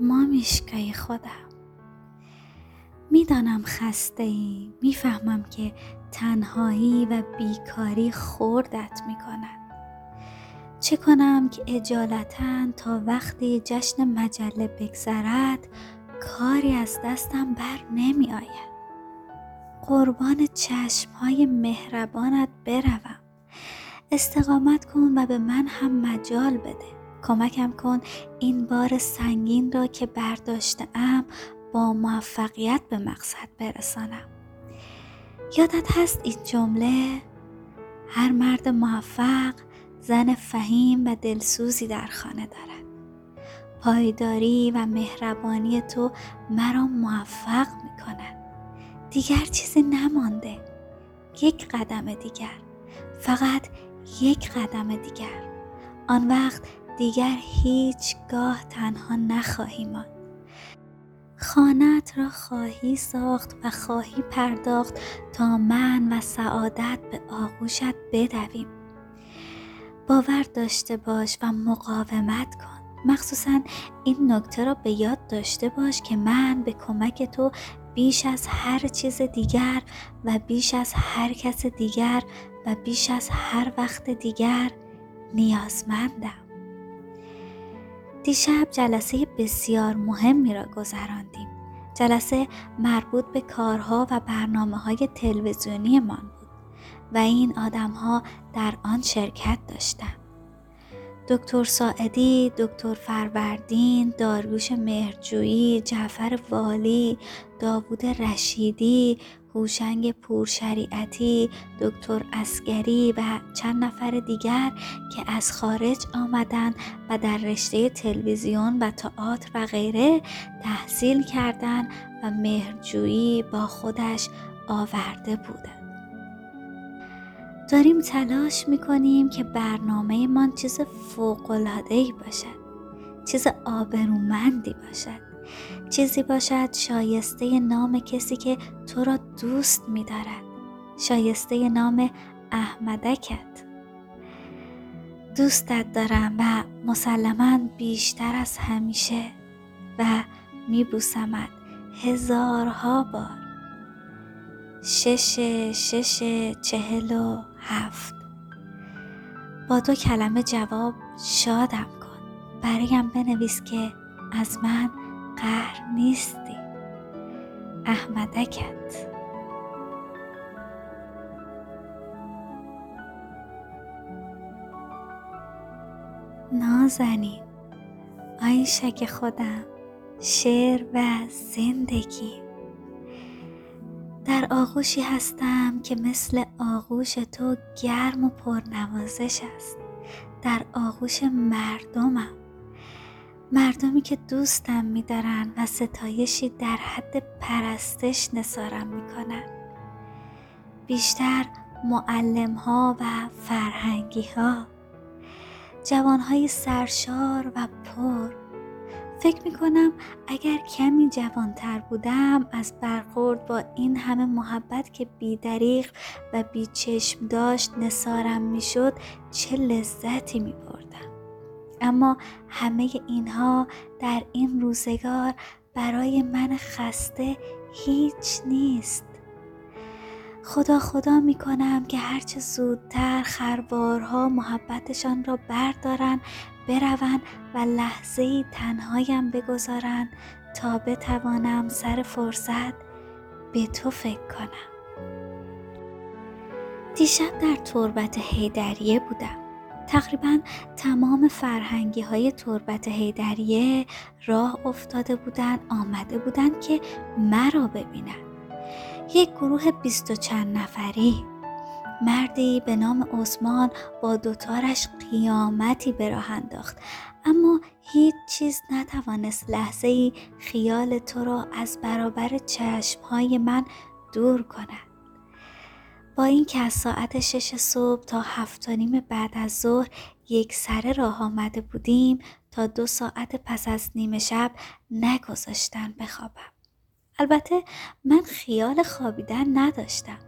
مامیشکای خودم. می‌دانم خسته ای می‌فهمم که تنهایی و بیکاری خوردت می‌کند چه کنم که اجالتا تا وقتی جشن مجله بگذرد کاری از دستم بر نمی آید قربان چشم های مهربانت بروم. استقامت کن و به من هم مجال بده. کمکم کن. این بار سنگین را که ام با موفقیت به مقصد برسانم. یادت هست این جمله؟ هر مرد موفق زن فهیم و دلسوزی در خانه دارد. پایداری و مهربانی تو مرا موفق می کند دیگر چیزی نمانده. یک قدم دیگر. فقط یک قدم دیگر. آن وقت دیگر هیچگاه تنها نخواهی ماند. خانت را خواهی ساخت و خواهی پرداخت تا من و سعادت به آغوشت بدویم. باور داشته باش و مقاومت کن. مخصوصا این نکته را به یاد داشته باش که من به کمک تو بیش از هر چیز دیگر و بیش از هر کس دیگر و بیش از هر وقت دیگر نیازمندم. دیشب جلسه بسیار مهمی را گذراندیم. جلسه مربوط به کارها و برنامه های تلویزیونی بود و این آدمها در آن شرکت داشتند. دکتر ساعدی، دکتر فروردین، داریوش مهرجویی، جعفر والی، داوود رشیدی، هوشنگ پورشریعتی، دکتر اسگری و چند نفر دیگر که از خارج آمدن و در رشته تلویزیون و تئاتر و غیره تحصیل کردند و مهرجویی با خودش آورده بودند. داریم تلاش می‌کنیم که برنامه من چیز فوقلادهی باشد چیز آبرومندی باشد چیزی باشد شایسته نام کسی که تو را دوست می‌دارد. شایسته نام احمدکت. دوستت دارم و مسلما بیشتر از همیشه و میبوسمت هزارها بار. شش شش چهل و هفت. با دو کلمه جواب شادم کن. برایم بنویس که از من قهر نیستی. احمدکت. نازنین آیشک خودم شعر و زندگی. در آغوشی هستم که مثل آغوش تو گرم و پرنوازش است. در آغوش مردمم. مردمی که دوستم میدارن و ستایشی در حد پرستش نسارم می‌کنن. بیشتر معلم ها و فرهنگی ها جوان های سرشار و پر. فکر می‌کنم اگر کمی جوانتر بودم از برخورد با این همه محبت که بیدریق و بیچشم داشت نسارم می‌شد چه لذتی میبردم اما همه اینها در این روزگار برای من خسته هیچ نیست. خدا خدا می کنم که هرچه زودتر خربارها محبتشان را بردارن بروند و لحظه ای تنهایم بگذارند تا بتوانم سر فرصت به تو فکر کنم. دیشب در تربت هیدریه بودم. تقریبا تمام فرهنگی های تربت هیدریه راه افتاده بودند آمده بودند که مرا ببینند یک گروه بیست و چند نفری مردی به نام عثمان با دوتارش قیامتی به راه انداخت. اما هیچ چیز نتوانست لحظه ای خیال تو را از برابر چشمهای من دور کند. با اینکه از ساعت شش صبح تا هفت نیم بعد از ظهر یک سره راه آمده بودیم تا دو ساعت پس از نیمه شب نگذاشتن بخوابم. البته من خیال خوابیدن نداشتم.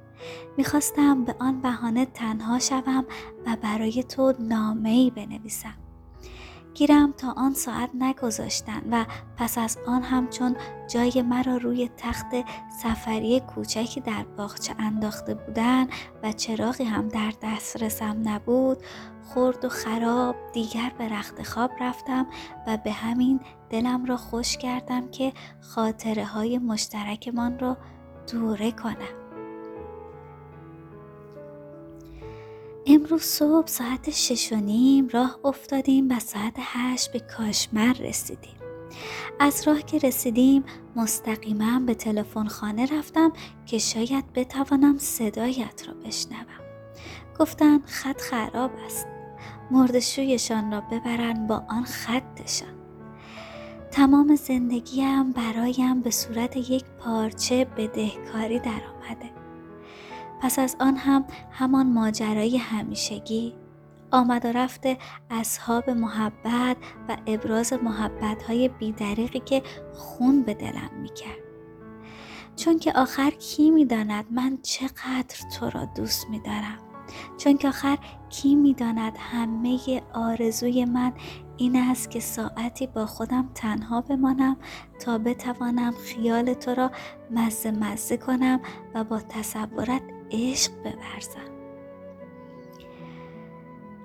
می‌خواستم به آن بهانه تنها شوم و برای تو نامه بنویسم. گیرم تا آن ساعت نگذاشتن و پس از آن هم چون جای مرا روی تخت سفری کوچکی در باغچه انداخته بودن و چراغی هم در دسترسم نبود خورد و خراب دیگر به رخت خواب رفتم و به همین دلم را خوش کردم که خاطره های مشترکمان را دوره کنم. امروز صبح ساعت شش و نیم راه افتادیم و ساعت هشت به کاشمر رسیدیم. از راه که رسیدیم مستقیما به تلفن خانه رفتم که شاید بتوانم صدایت را بشنوم. گفتن خط خراب است. مردشویشان را ببرن با آن خطشان. تمام زندگیم برایم به صورت یک پارچه بدهکاری درآمده. پس از آن هم همان ماجرای همیشگی آمد و رفت اصحاب محبت و ابراز محبت های بیدریقی که خون به دلم می‌کرد. چون که آخر کی می‌داند من چقدر تو را دوست میدارم؟ چون که آخر کی می‌داند همه آرزوی من این است که ساعتی با خودم تنها بمانم تا بتوانم خیال تو را مزه مزه کنم و با تصورت عشق بورزم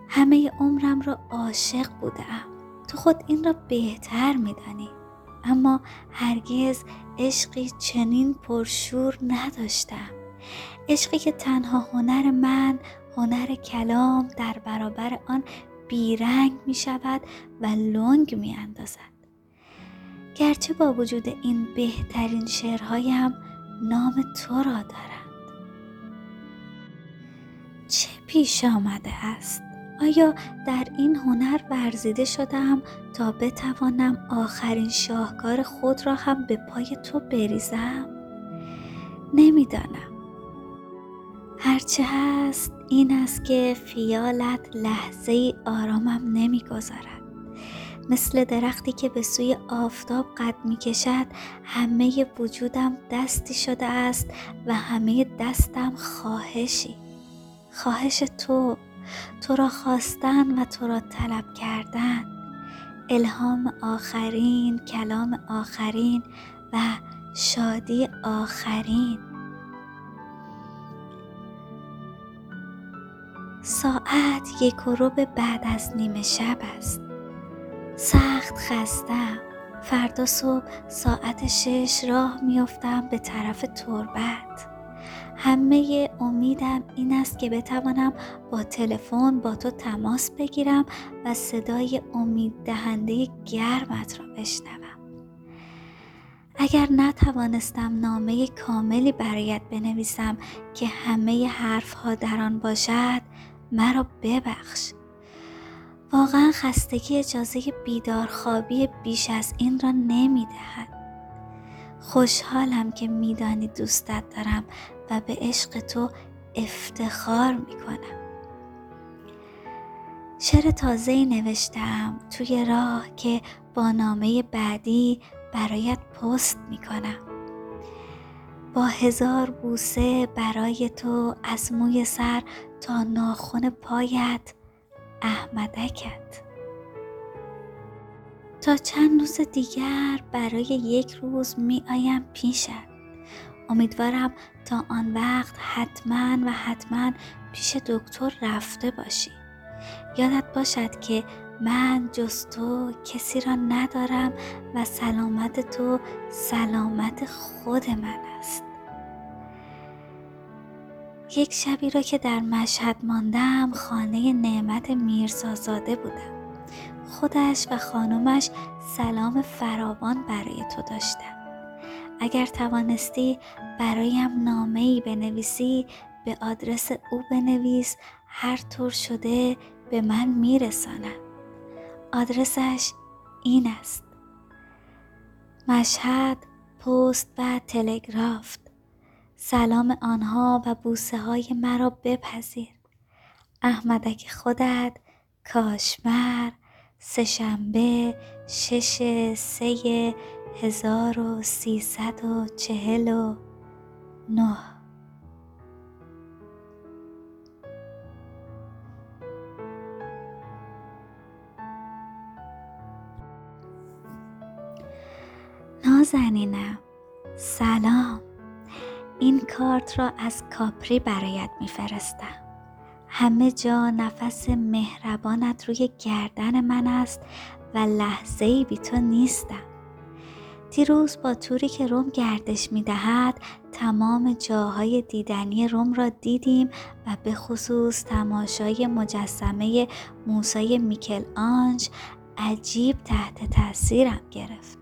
همه عمرم را عاشق بودم. تو خود این را بهتر میدانی. اما هرگز عشقی چنین پرشور نداشتم. عشقی که تنها هنر من هنر کلام در برابر آن بیرنگ می شود و لنگ می اندازد گرچه با وجود این بهترین شعرهایم نام تو را دارم. چه پیش آمده است؟ آیا در این هنر ورزیده شدم تا بتوانم آخرین شاهکار خود را هم به پای تو بریزم؟ نمی‌دانم. هرچه هست این است که خیالت لحظه ای آرامم نمی‌گذارد. مثل درختی که به سوی آفتاب قد می کشد همه وجودم دستی شده است و همه دستم خواهشی. خواهش تو تو را خواستن و تو را طلب کردن. الهام آخرین کلام آخرین و شادی آخرین. ساعت یک و بعد از نیمه شب است. سخت خستم. فردا صبح ساعت شش راه میافتم به طرف تربت. همه امیدم این است که بتوانم با تلفن با تو تماس بگیرم و صدای امید دهنده گرمت را بشنوم اگر نتوانستم نامه کاملی برایت بنویسم که همه حرف ها در آن باشد مرا ببخش واقعا خستگی اجازه بیدار خوابی بیش از این را نمی دهد. خوشحالم که میدانی دوستت دارم و به عشق تو افتخار می کنم شعر تازه نوشتم توی راه که با نامه بعدی برایت پست می کنم با هزار بوسه برای تو از موی سر تا ناخن پایت احمدکت. تا چند روز دیگر برای یک روز می آیم پیشت. امیدوارم تا آن وقت حتما و حتما پیش دکتر رفته باشی. یادت باشد که من جز تو کسی را ندارم و سلامت تو سلامت خود من است. یک شبی را که در مشهد ماندم خانه نعمت میرزازاده بودم. خودش و خانمش سلام فراوان برای تو داشتم اگر توانستی برایم نامه ای بنویسی به آدرس او بنویس هر طور شده به من میرساند. آدرسش این است. مشهد پست و تلگرافت. سلام آنها و بوسه های مرا بپذیر. احمدک خودت کاشمر سهشنبه شش سه هزار و سیصد و چهل و نه. نازنینم سلام. این کارت را از کاپری برایت میفرستم. همه جا نفس مهربانت روی گردن من است و لحظه ای بی تو نیستم. دیروز با توری که روم گردش می دهد تمام جاهای دیدنی روم را دیدیم و به خصوص تماشای مجسمه موسای میکل آنج عجیب تحت تاثیرم گرفت.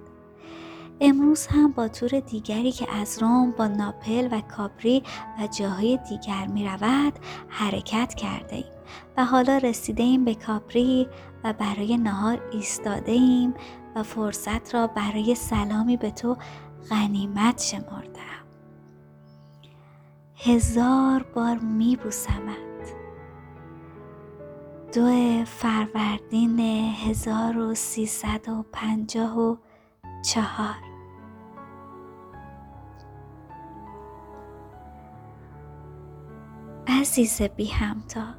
امروز هم با تور دیگری که از روم با ناپل و کاپری و جاهای دیگر می رود حرکت کرده ایم و حالا رسیده ایم به کاپری و برای نهار ایستاده ایم و فرصت را برای سلامی به تو غنیمت شمردم. هزار بار می بوسمت دو فروردین هزار و سیصد و پنجاه و چهار. عزیز بی همتا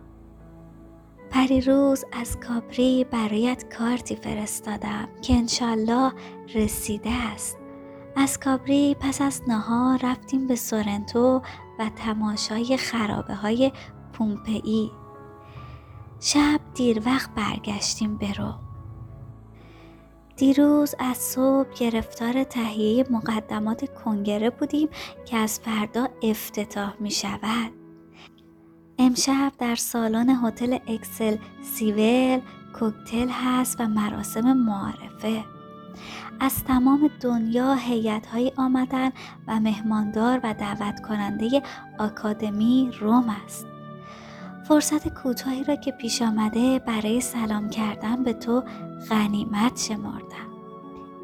پریروز از کاپری برایت کارتی فرستادم که انشالله رسیده است. از کابری پس از نهار رفتیم به سورنتو و تماشای خرابه های پومپئی. شب دیر وقت برگشتیم به رو. دیروز از صبح گرفتار تهیه مقدمات کنگره بودیم که از فردا افتتاح می شود امشب در سالن هتل اکسل سیول کوکتل هست و مراسم معارفه. از تمام دنیا هیئت های آمدن و مهماندار و دعوت کننده آکادمی روم است. فرصت کوتاهی را که پیش آمده برای سلام کردن به تو غنیمت شمردم.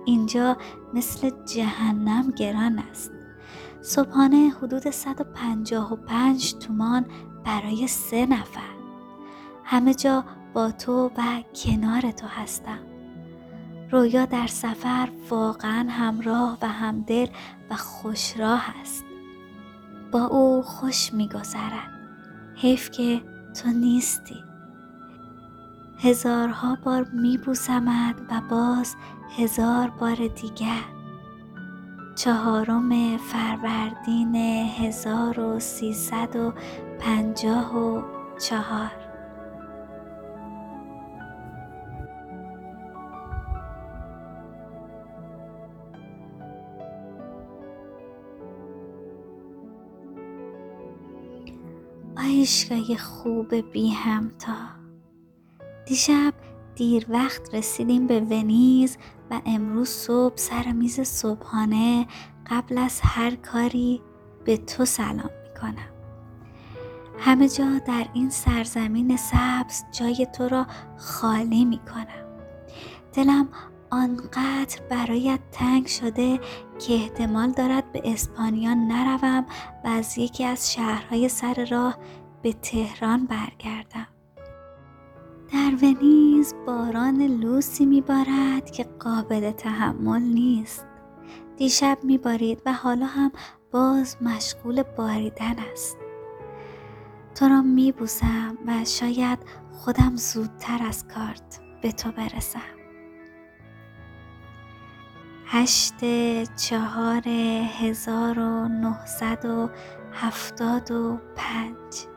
اینجا مثل جهنم گران است. صبحانه حدود 155 تومان برای سه نفر. همه جا با تو و کنار تو هستم. رویا در سفر واقعا همراه و همدل و خوشراه است. با او خوش میگذرد. حیف که تو نیستی. هزارها بار میبوسمت و باز هزار بار دیگر. چهارم فروردین هزار و سیصد و پنجاه و چهار. آیشگاه خوب بی همتا. دیشب دیر وقت رسیدیم به ونیز و امروز صبح سر میز صبحانه قبل از هر کاری به تو سلام می‌کنم همه جا در این سرزمین سبز جای تو را خالی می کنم. دلم آنقدر برایت تنگ شده که احتمال دارد به اسپانیا نروم و از یکی از شهرهای سر راه به تهران برگردم. در ونیز باران لوسی میبارد که قابل تحمل نیست. دیشب میبارید و حالا هم باز مشغول باریدن است. تو را میبوسم و شاید خودم زودتر از کارت به تو برسم هشت چهار هزار و نهصد و هفتاد و پنج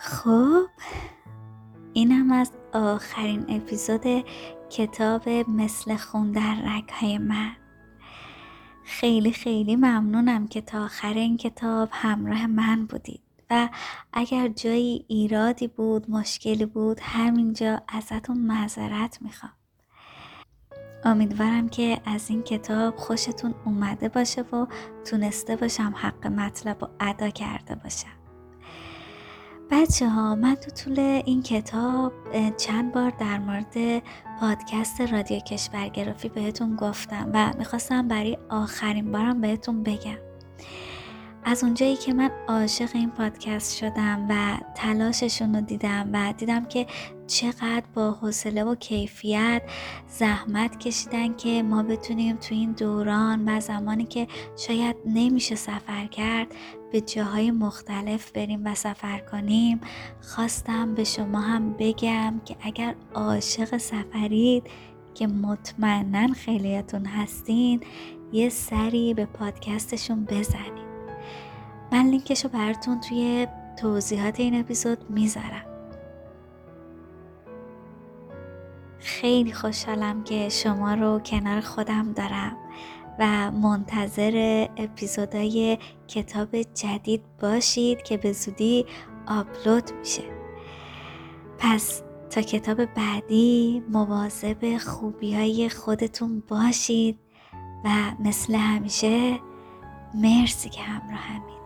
خب اینم از آخرین اپیزود کتاب مثل خون در های من. خیلی خیلی ممنونم که تا آخر این کتاب همراه من بودید و اگر جایی ایرادی بود مشکلی بود همینجا ازتون معذرت می‌خوام. امیدوارم که از این کتاب خوشتون اومده باشه و تونسته باشم حق مطلب رو ادا کرده باشم. بچه ها من تو طول این کتاب چند بار در مورد پادکست رادیو کشورگرافی بهتون گفتم و می‌خواستم برای آخرین بارم بهتون بگم. از اونجایی که من عاشق این پادکست شدم و تلاششون رو دیدم و دیدم که چقدر با حوصله و کیفیت زحمت کشیدن که ما بتونیم تو این دوران و زمانی که شاید نمیشه سفر کرد به جاهای مختلف بریم و سفر کنیم خواستم به شما هم بگم که اگر عاشق سفرید که مطمئنا خیلیتون هستین یه سری به پادکستشون بزنید. من لینکش رو براتون توی توضیحات این اپیزود می‌ذارم. خیلی خوشحالم که شما رو کنار خودم دارم. و منتظر اپیزودهای کتاب جدید باشید که به زودی آپلود میشه. پس تا کتاب بعدی مواظب خوبی های خودتون باشید و مثل همیشه مرسی که همراهمید